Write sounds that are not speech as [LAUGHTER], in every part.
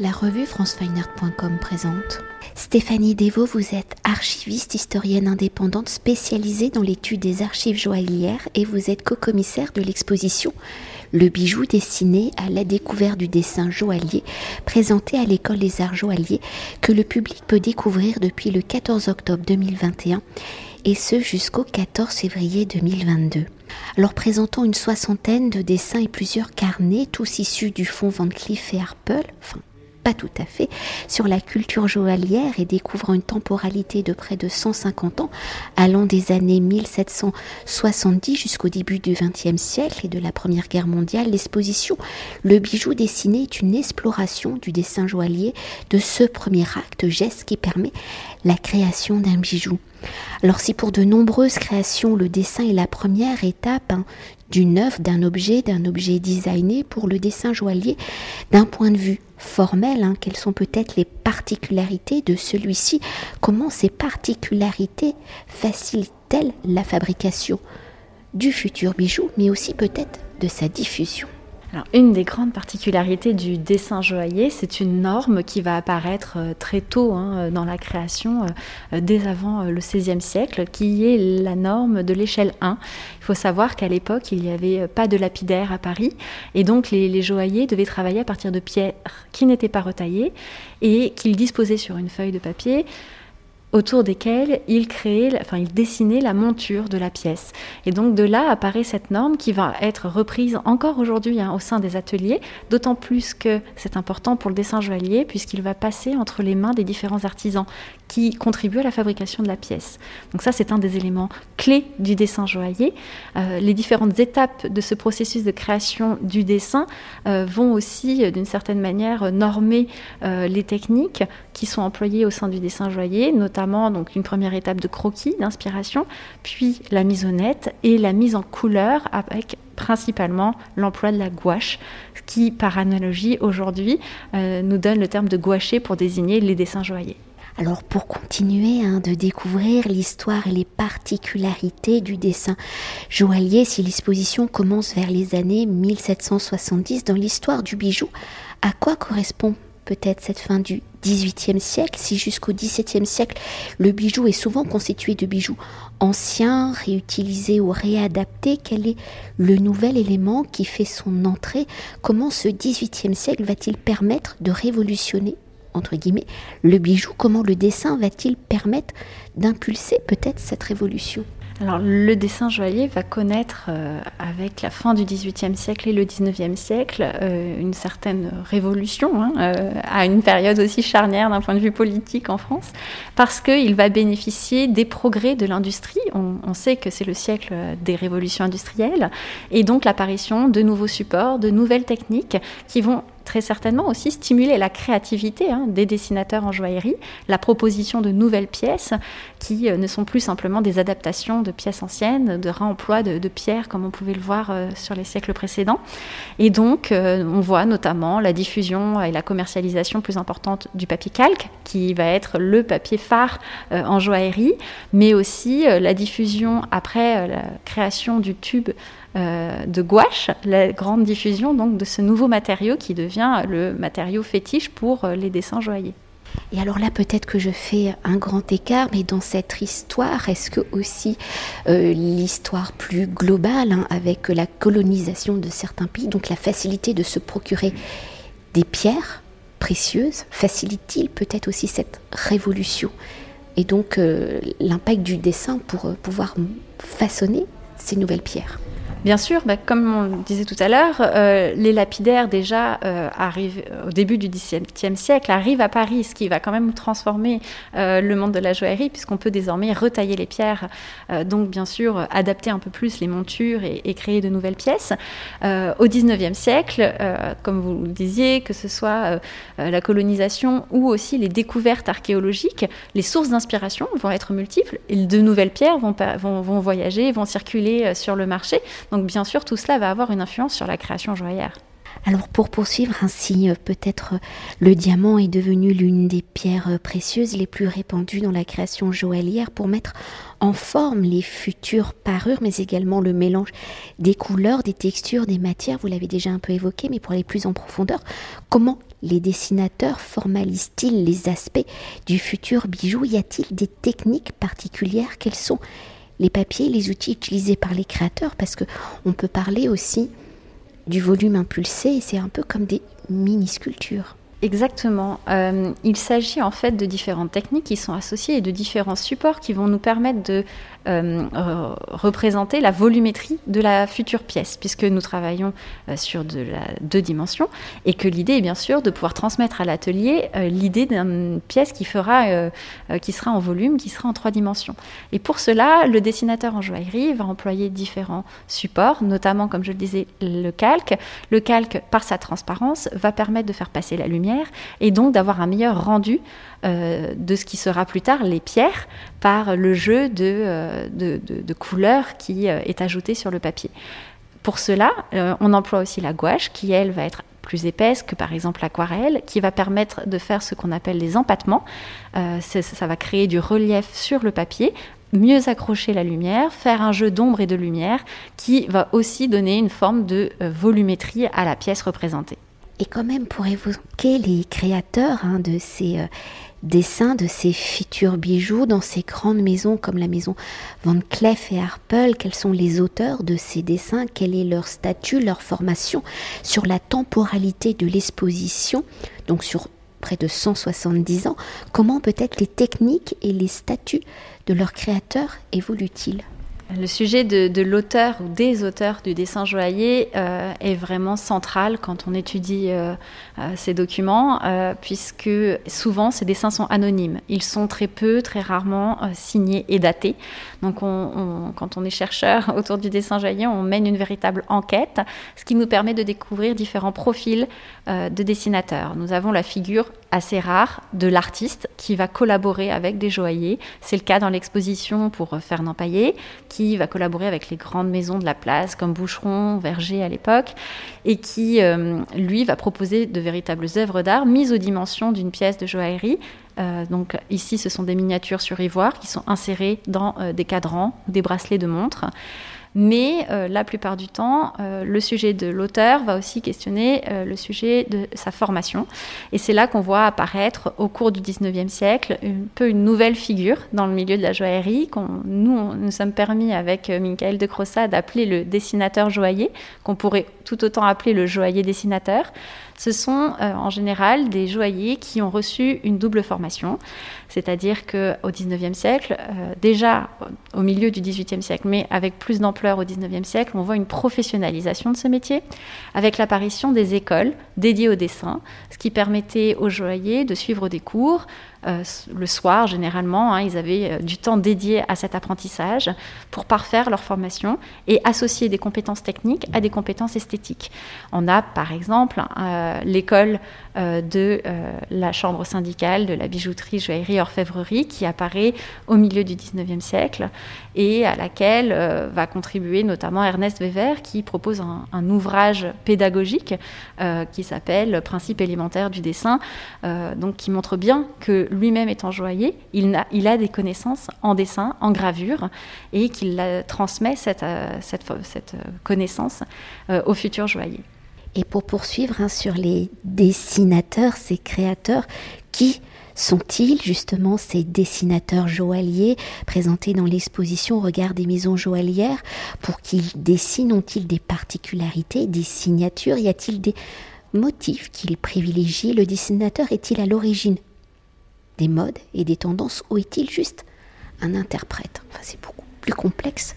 La revue francefineart.com présente. Stéphanie Devaux, vous êtes archiviste, historienne indépendante spécialisée dans l'étude des archives joaillières et vous êtes co-commissaire de l'exposition Le bijou destiné à la découverte du dessin joaillier présenté à l'école des arts joailliers que le public peut découvrir depuis le 14 octobre 2021 et ce jusqu'au 14 février 2022. Alors présentant une soixantaine de dessins et plusieurs carnets, tous issus du fonds Van Cleef et Arpels, enfin tout à fait, sur la culture joaillière et découvrant une temporalité de près de 150 ans, allant des années 1770 jusqu'au début du XXe siècle et de la Première Guerre mondiale, l'exposition Le bijou dessiné est une exploration du dessin joaillier de ce premier acte, geste qui permet la création d'un bijou. Alors si pour de nombreuses créations le dessin est la première étape hein, d'une œuvre, d'un objet, d'un objet designé, pour le dessin joaillier, d'un point de vue formel, hein, quelles sont peut-être les particularités de celui-ci, comment ces particularités facilitent-elles la fabrication du futur bijou, mais aussi peut-être de sa diffusion. Une des grandes particularités du dessin joaillier, c'est une norme qui va apparaître euh, très tôt hein, euh, dans la création, euh, dès avant le XVIe siècle, qui est la norme de l'échelle 1. Il faut savoir qu'à l'époque, il n'y avait pas de lapidaire à Paris, et donc les joailliers devaient travailler à partir de pierres qui n'étaient pas retaillées et qu'ils disposaient sur une feuille de papier autour desquels il créait, enfin il dessinait la monture de la pièce. Et donc de là apparaît cette norme qui va être reprise encore aujourd'hui hein, au sein des ateliers, d'autant plus que c'est important pour le dessin joaillier puisqu'il va passer entre les mains des différents artisans qui contribuent à la fabrication de la pièce. Donc ça c'est un des éléments clés du dessin joaillier. Euh, les différentes étapes de ce processus de création du dessin euh, vont aussi euh, d'une certaine manière normer les techniques qui sont employées au sein du dessin joaillier, notamment donc une première étape de croquis, d'inspiration, puis la mise au net et la mise en couleur avec principalement l'emploi de la gouache, qui par analogie aujourd'hui euh, nous donne le terme de gouacher pour désigner les dessins joailliers. Alors pour continuer hein, de découvrir l'histoire et les particularités du dessin joaillier, si l'exposition commence vers les années 1770 dans l'histoire du bijou, à quoi correspond peut-être cette fin du XVIIIe siècle, si jusqu'au XVIIe siècle, le bijou est souvent constitué de bijoux anciens, réutilisés ou réadaptés, quel est le nouvel élément qui fait son entrée? Comment ce XVIIIe siècle va-t-il permettre de révolutionner entre guillemets, le bijou, comment le dessin va-t-il permettre d'impulser peut-être cette révolution? Alors, le dessin joaillier va connaître, euh, avec la fin du XVIIIe siècle et le XIXe siècle, euh, une certaine révolution, hein, euh, à une période aussi charnière d'un point de vue politique en France, parce qu'il va bénéficier des progrès de l'industrie. On, on, sait que c'est le siècle des révolutions industrielles, et donc l'apparition de nouveaux supports, de nouvelles techniques qui vont très certainement aussi stimuler la créativité hein, des dessinateurs en joaillerie, la proposition de nouvelles pièces qui euh, ne sont plus simplement des adaptations de pièces anciennes, de réemploi de, pierres comme on pouvait le voir euh, sur les siècles précédents. Et donc, euh, on voit notamment la diffusion et la commercialisation plus importante du papier calque, qui va être le papier phare en joaillerie, mais aussi la diffusion après la création du tube euh, de gouache, la grande diffusion donc de ce nouveau matériau qui devient le matériau fétiche pour euh, les dessins joailliers. Et alors là, peut-être que je fais un grand écart, mais dans cette histoire, est-ce que aussi euh, l'histoire plus globale, hein, avec la colonisation de certains pays, donc la facilité de se procurer des pierres précieuses, facilite-t-il peut-être aussi cette révolution Et donc l'impact du dessin pour pouvoir façonner ces nouvelles pierres? Bien sûr, bah, comme on disait tout à l'heure, euh, les lapidaires déjà euh, arrivent au début du XVIIe siècle, arrivent à Paris, ce qui va quand même transformer euh, le monde de la joaillerie, puisqu'on peut désormais retailler les pierres, donc bien sûr adapter un peu plus les montures et, créer de nouvelles pièces. au XIXe siècle, comme vous le disiez, que ce soit la colonisation ou aussi les découvertes archéologiques, les sources d'inspiration vont être multiples, et de nouvelles pierres vont voyager, vont circuler sur le marché. Donc bien sûr, tout cela va avoir une influence sur la création joaillère. Alors pour poursuivre ainsi, peut-être le diamant est devenu l'une des pierres précieuses les plus répandues dans la création joaillière pour mettre en forme les futures parures, mais également le mélange des couleurs, des textures, des matières. Vous l'avez déjà un peu évoqué, mais pour aller plus en profondeur, comment les dessinateurs formalisent-ils les aspects du futur bijou? Y a-t-il des techniques particulières? Quels sont les papiers, les outils utilisés par les créateurs Parce que on peut parler aussi du volume impulsé et c'est un peu comme des mini-sculptures. Exactement. Euh, il s'agit en fait de différentes techniques qui sont associées et de différents supports qui vont nous permettre de représenter la volumétrie de la future pièce, puisque nous travaillons euh, sur de la deux dimensions et que l'idée est bien sûr de pouvoir transmettre à l'atelier euh, l'idée d'une pièce qui fera, qui sera en volume, qui sera en trois dimensions. Et pour cela, le dessinateur en joaillerie va employer différents supports, notamment, comme je le disais, le calque. Le calque, par sa transparence, va permettre de faire passer la lumière et donc d'avoir un meilleur rendu de ce qui sera plus tard les pierres par le jeu de, de, couleurs qui euh, est ajoutée sur le papier. Pour cela, euh, on emploie aussi la gouache qui, elle, va être plus épaisse que par exemple l'aquarelle, qui va permettre de faire ce qu'on appelle les empattements. Euh, ça va créer du relief sur le papier, mieux accrocher la lumière, faire un jeu d'ombre et de lumière qui va aussi donner une forme de volumétrie à la pièce représentée. Et quand même, pour évoquer les créateurs hein, de ces dessins de ces futurs bijoux dans ces grandes maisons comme la maison Van Cleef et Arpels Quels sont les auteurs de ces dessins? Quel est leur statut, leur formation sur la temporalité de l'exposition? Donc sur près de 170 ans, comment peut-être les techniques et les statuts de leurs créateurs évoluent-ils? Le sujet de, l'auteur ou des auteurs du dessin joaillier euh, est vraiment central quand on étudie euh, euh, ces documents, puisque souvent ces dessins sont anonymes. Ils sont très peu, très rarement signés et datés. Donc quand on est chercheur [LAUGHS] autour du dessin joaillier, on mène une véritable enquête, ce qui nous permet de découvrir différents profils de dessinateurs. Nous avons la figure assez rare de l'artiste qui va collaborer avec des joailliers. C'est le cas dans l'exposition pour Fernand Paillet, qui va collaborer avec les grandes maisons de la place, comme Boucheron, Verger à l'époque, et qui, euh, lui, va proposer de véritables œuvres d'art mises aux dimensions d'une pièce de joaillerie. Euh, donc ici, ce sont des miniatures sur ivoire qui sont insérées dans euh, des cadrans ou des bracelets de montre. Mais euh, la plupart du temps, euh, le sujet de l'auteur va aussi questionner euh, le sujet de sa formation. Et c'est là qu'on voit apparaître au cours du 19e siècle un peu une nouvelle figure dans le milieu de la joaillerie, qu'on nous, nous sommes permis avec Michael de Crossa d'appeler le dessinateur joaillier, qu'on pourrait tout autant appeler le joaillier dessinateur ce sont euh, en général des joailliers qui ont reçu une double formation. C'est-à-dire qu'au XIXe siècle, euh, déjà au milieu du XVIIIe siècle, mais avec plus d'ampleur au XIXe siècle, on voit une professionnalisation de ce métier, avec l'apparition des écoles dédiées au dessin, ce qui permettait aux joailliers de suivre des cours, euh, le soir, généralement, hein, ils avaient euh, du temps dédié à cet apprentissage pour parfaire leur formation et associer des compétences techniques à des compétences esthétiques. On a, par exemple, euh, l'école de la chambre syndicale de la bijouterie, joaillerie, orfèvrerie qui apparaît au milieu du 19e siècle et à laquelle va contribuer notamment Ernest Weber qui propose un, ouvrage pédagogique qui s'appelle Principe élémentaire du dessin, donc qui montre bien que lui-même étant joaillier, il a, des connaissances en dessin, en gravure, et qu'il transmet cette, euh, cette, euh, connaissance euh, aux futurs joailliers. Et pour poursuivre hein, sur les dessinateurs, ces créateurs, qui sont-ils justement ces dessinateurs joailliers présentés dans l'exposition Regard des maisons joaillières? Pour qu'ils dessinent, ont-ils des particularités, des signatures? Y a-t-il des motifs qu'ils privilégient? Le dessinateur est-il à l'origine des modes et des tendances ou est-il juste un interprète? Enfin, c'est beaucoup plus complexe.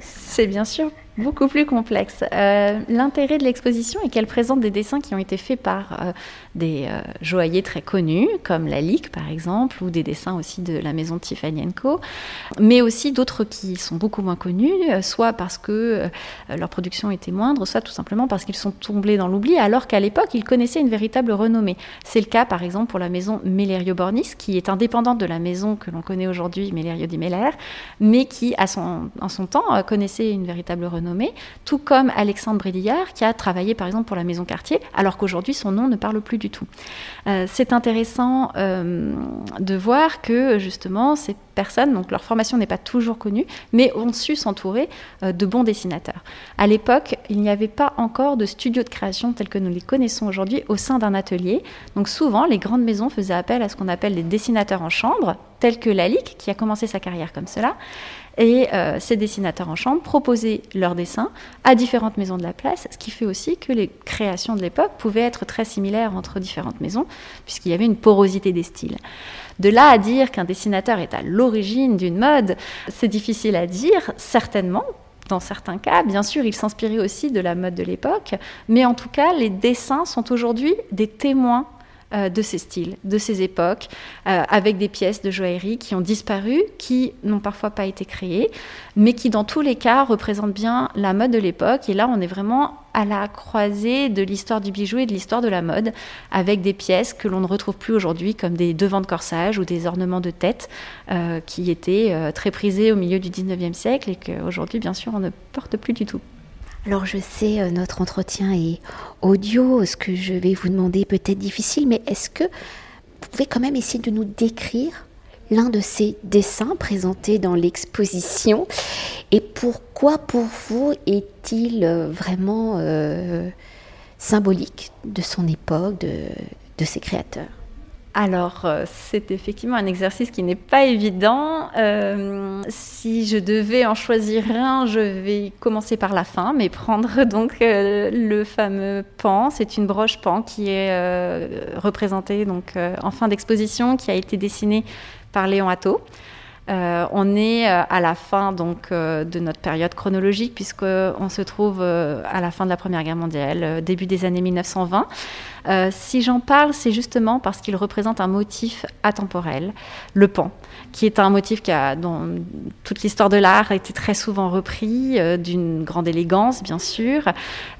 C'est bien sûr beaucoup plus complexe. Euh, l'intérêt de l'exposition est qu'elle présente des dessins qui ont été faits par euh, des euh, joailliers très connus, comme la Ligue par exemple, ou des dessins aussi de la maison Tiffany Co, mais aussi d'autres qui sont beaucoup moins connus, soit parce que leur production était moindre, soit tout simplement parce qu'ils sont tombés dans l'oubli, alors qu'à l'époque, ils connaissaient une véritable renommée. C'est le cas par exemple pour la maison Mellerio Bornis, qui est indépendante de la maison que l'on connaît aujourd'hui, Mellerio di Meller, mais qui, à en son temps, connaissait une véritable renommée tout comme Alexandre Brédillard, qui a travaillé par exemple pour la Maison Cartier, alors qu'aujourd'hui son nom ne parle plus du tout. Euh, c'est intéressant euh, de voir que justement ces personnes, donc leur formation n'est pas toujours connue, mais ont su s'entourer euh, de bons dessinateurs. À l'époque, il n'y avait pas encore de studios de création tels que nous les connaissons aujourd'hui au sein d'un atelier. Donc souvent, les grandes maisons faisaient appel à ce qu'on appelle les dessinateurs en chambre, tels que Lalique, qui a commencé sa carrière comme cela. Et euh, ces dessinateurs en chambre proposaient leurs dessins à différentes maisons de la place, ce qui fait aussi que les créations de l'époque pouvaient être très similaires entre différentes maisons, puisqu'il y avait une porosité des styles. De là à dire qu'un dessinateur est à l'origine d'une mode, c'est difficile à dire, certainement, dans certains cas. Bien sûr, il s'inspirait aussi de la mode de l'époque, mais en tout cas, les dessins sont aujourd'hui des témoins euh, de ces styles, de ces époques, euh, avec des pièces de joaillerie qui ont disparu, qui n'ont parfois pas été créées, mais qui dans tous les cas représentent bien la mode de l'époque. Et là, on est vraiment à la croisée de l'histoire du bijou et de l'histoire de la mode, avec des pièces que l'on ne retrouve plus aujourd'hui, comme des devants de corsage ou des ornements de tête, euh, qui étaient très prisés au milieu du 19e siècle et qu'aujourd'hui, bien sûr, on ne porte plus du tout. Alors je sais, euh, notre entretien est audio, ce que je vais vous demander peut-être difficile, mais est-ce que vous pouvez quand même essayer de nous décrire l'un de ces dessins présentés dans l'exposition et pourquoi pour vous est-il euh, vraiment euh, symbolique de son époque, de, de ses créateurs? Alors, euh, c'est effectivement un exercice qui n'est pas évident. Euh, si je devais en choisir un, je vais commencer par la fin, mais prendre [LAUGHS] donc euh, le fameux pan. C'est une broche pan qui est représentée donc en fin d'exposition, qui a été dessinée par Léon Atto. on est à la fin donc de notre période chronologique puisqu'on se trouve à la fin de la Première Guerre mondiale, début des années 1920. Euh, si j'en parle, c'est justement parce qu'il représente un motif atemporel, le pan, qui est un motif qui a, dans toute l'histoire de l'art, a été très souvent repris, euh, d'une grande élégance, bien sûr,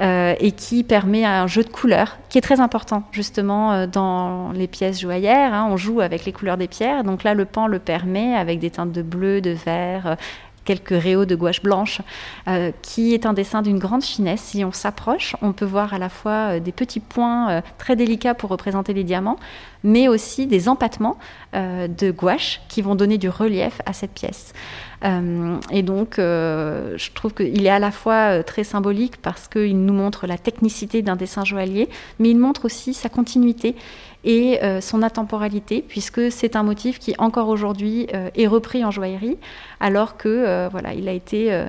euh, et qui permet un jeu de couleurs qui est très important, justement, dans les pièces joaillères. Hein. on joue avec les couleurs des pierres, donc là, le pan le permet avec des teintes de bleu, de vert, quelques réaux de gouache blanche, euh, qui est un dessin d'une grande finesse. Si on s'approche, on peut voir à la fois euh, des petits points euh, très délicats pour représenter les diamants, mais aussi des empattements de gouache qui vont donner du relief à cette pièce. et donc, je trouve qu'il est à la fois très symbolique parce qu'il nous montre la technicité d'un dessin joaillier, mais il montre aussi sa continuité et euh, son atemporalité, puisque c'est un motif qui encore aujourd'hui euh, est repris en joaillerie, alors que euh, voilà, il a été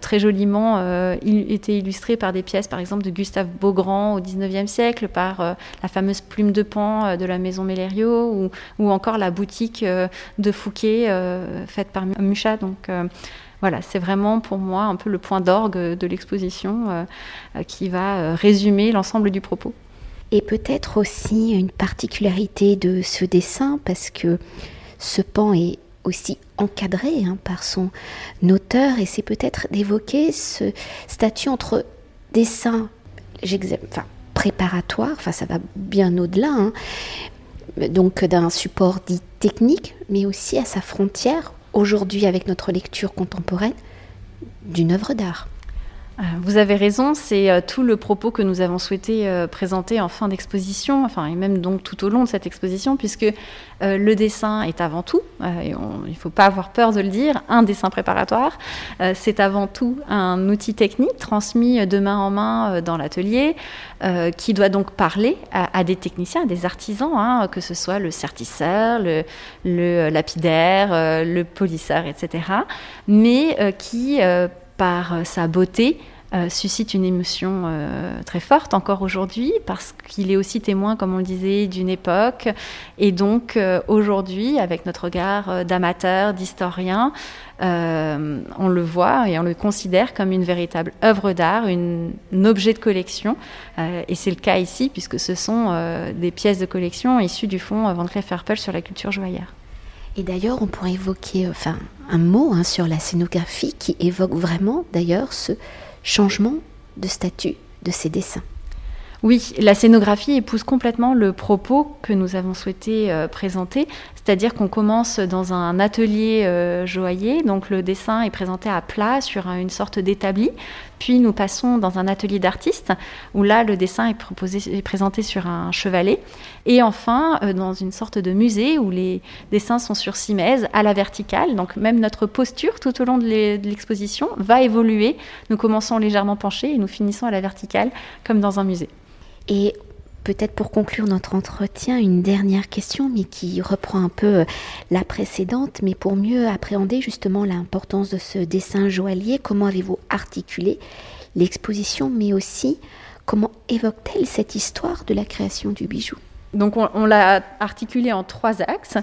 très joliment il, été illustré par des pièces, par exemple de Gustave Beaugrand au XIXe siècle, par la fameuse plume de pan de la maison Mellerio, ou, ou encore la boutique de Fouquet faite par Mucha. Donc voilà, c'est vraiment pour moi un peu le point d'orgue de l'exposition qui va résumer l'ensemble du propos. Et peut-être aussi une particularité de ce dessin, parce que ce pan est aussi encadré hein, par son auteur, et c'est peut-être d'évoquer ce statut entre dessin enfin, préparatoire, enfin ça va bien au-delà, hein, donc d'un support dit technique, mais aussi à sa frontière, aujourd'hui avec notre lecture contemporaine, d'une œuvre d'art. Euh, vous avez raison, c'est euh, tout le propos que nous avons souhaité euh, présenter en fin d'exposition, enfin et même donc tout au long de cette exposition, puisque le dessin est avant tout, il ne faut pas avoir peur de le dire, un dessin préparatoire. c'est avant tout un outil technique transmis de main en main dans l'atelier, qui doit donc parler à, des techniciens, à des artisans, hein, que ce soit le sertisseur, le, le lapidaire, le polisseur, etc., mais qui par sa beauté, euh, suscite une émotion euh, très forte encore aujourd'hui parce qu'il est aussi témoin, comme on le disait, d'une époque. Et donc euh, aujourd'hui, avec notre regard d'amateur, d'historien, on le voit et on le considère comme une véritable œuvre d'art, un objet de collection. et c'est le cas ici puisque ce sont des pièces de collection issues du fonds Van Cleef sur la culture joaillère. Et d'ailleurs, on pourrait évoquer enfin, un mot hein, sur la scénographie qui évoque vraiment d'ailleurs ce, changement de statut de ces dessins. Oui, la scénographie épouse complètement le propos que nous avons souhaité euh, présenter, c'est-à-dire qu'on commence dans un atelier euh, joaillier, donc le dessin est présenté à plat sur une sorte d'établi, puis nous passons dans un atelier d'artiste où là le dessin est présenté sur un chevalet, et enfin euh, dans une sorte de musée où les dessins sont sur simèse à la verticale, donc même notre posture tout au long de l'exposition va évoluer. Nous commençons légèrement penchés et nous finissons à la verticale comme dans un musée. Et peut-être pour conclure notre entretien, une dernière question, mais qui reprend un peu euh, la précédente, mais pour mieux appréhender justement l'importance de ce dessin joaillier, comment avez-vous articulé l'exposition, mais aussi comment évoque-t-elle cette histoire de la création du bijou? Donc on, l'a articulé en trois axes.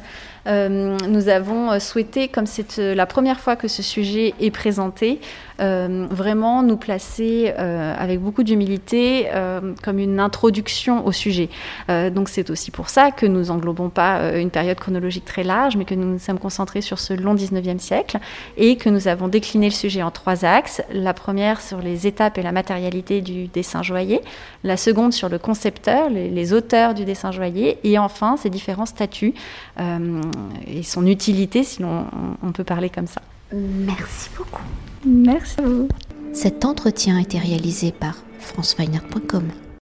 Euh, nous avons souhaité, comme c'est euh, la première fois que ce sujet est présenté, euh, vraiment nous placer euh, avec beaucoup d'humilité euh, comme une introduction au sujet. donc c'est aussi pour ça que nous englobons pas une période chronologique très large, mais que nous nous sommes concentrés sur ce long 19e siècle et que nous avons décliné le sujet en trois axes. La première sur les étapes et la matérialité du dessin joaillier, la seconde sur le concepteur, les, auteurs du dessin joaillier, et enfin ses différents statuts et son utilité, si l'on on peut parler comme ça. Merci beaucoup. Merci à vous. Cet entretien a été réalisé par franceweiner.com.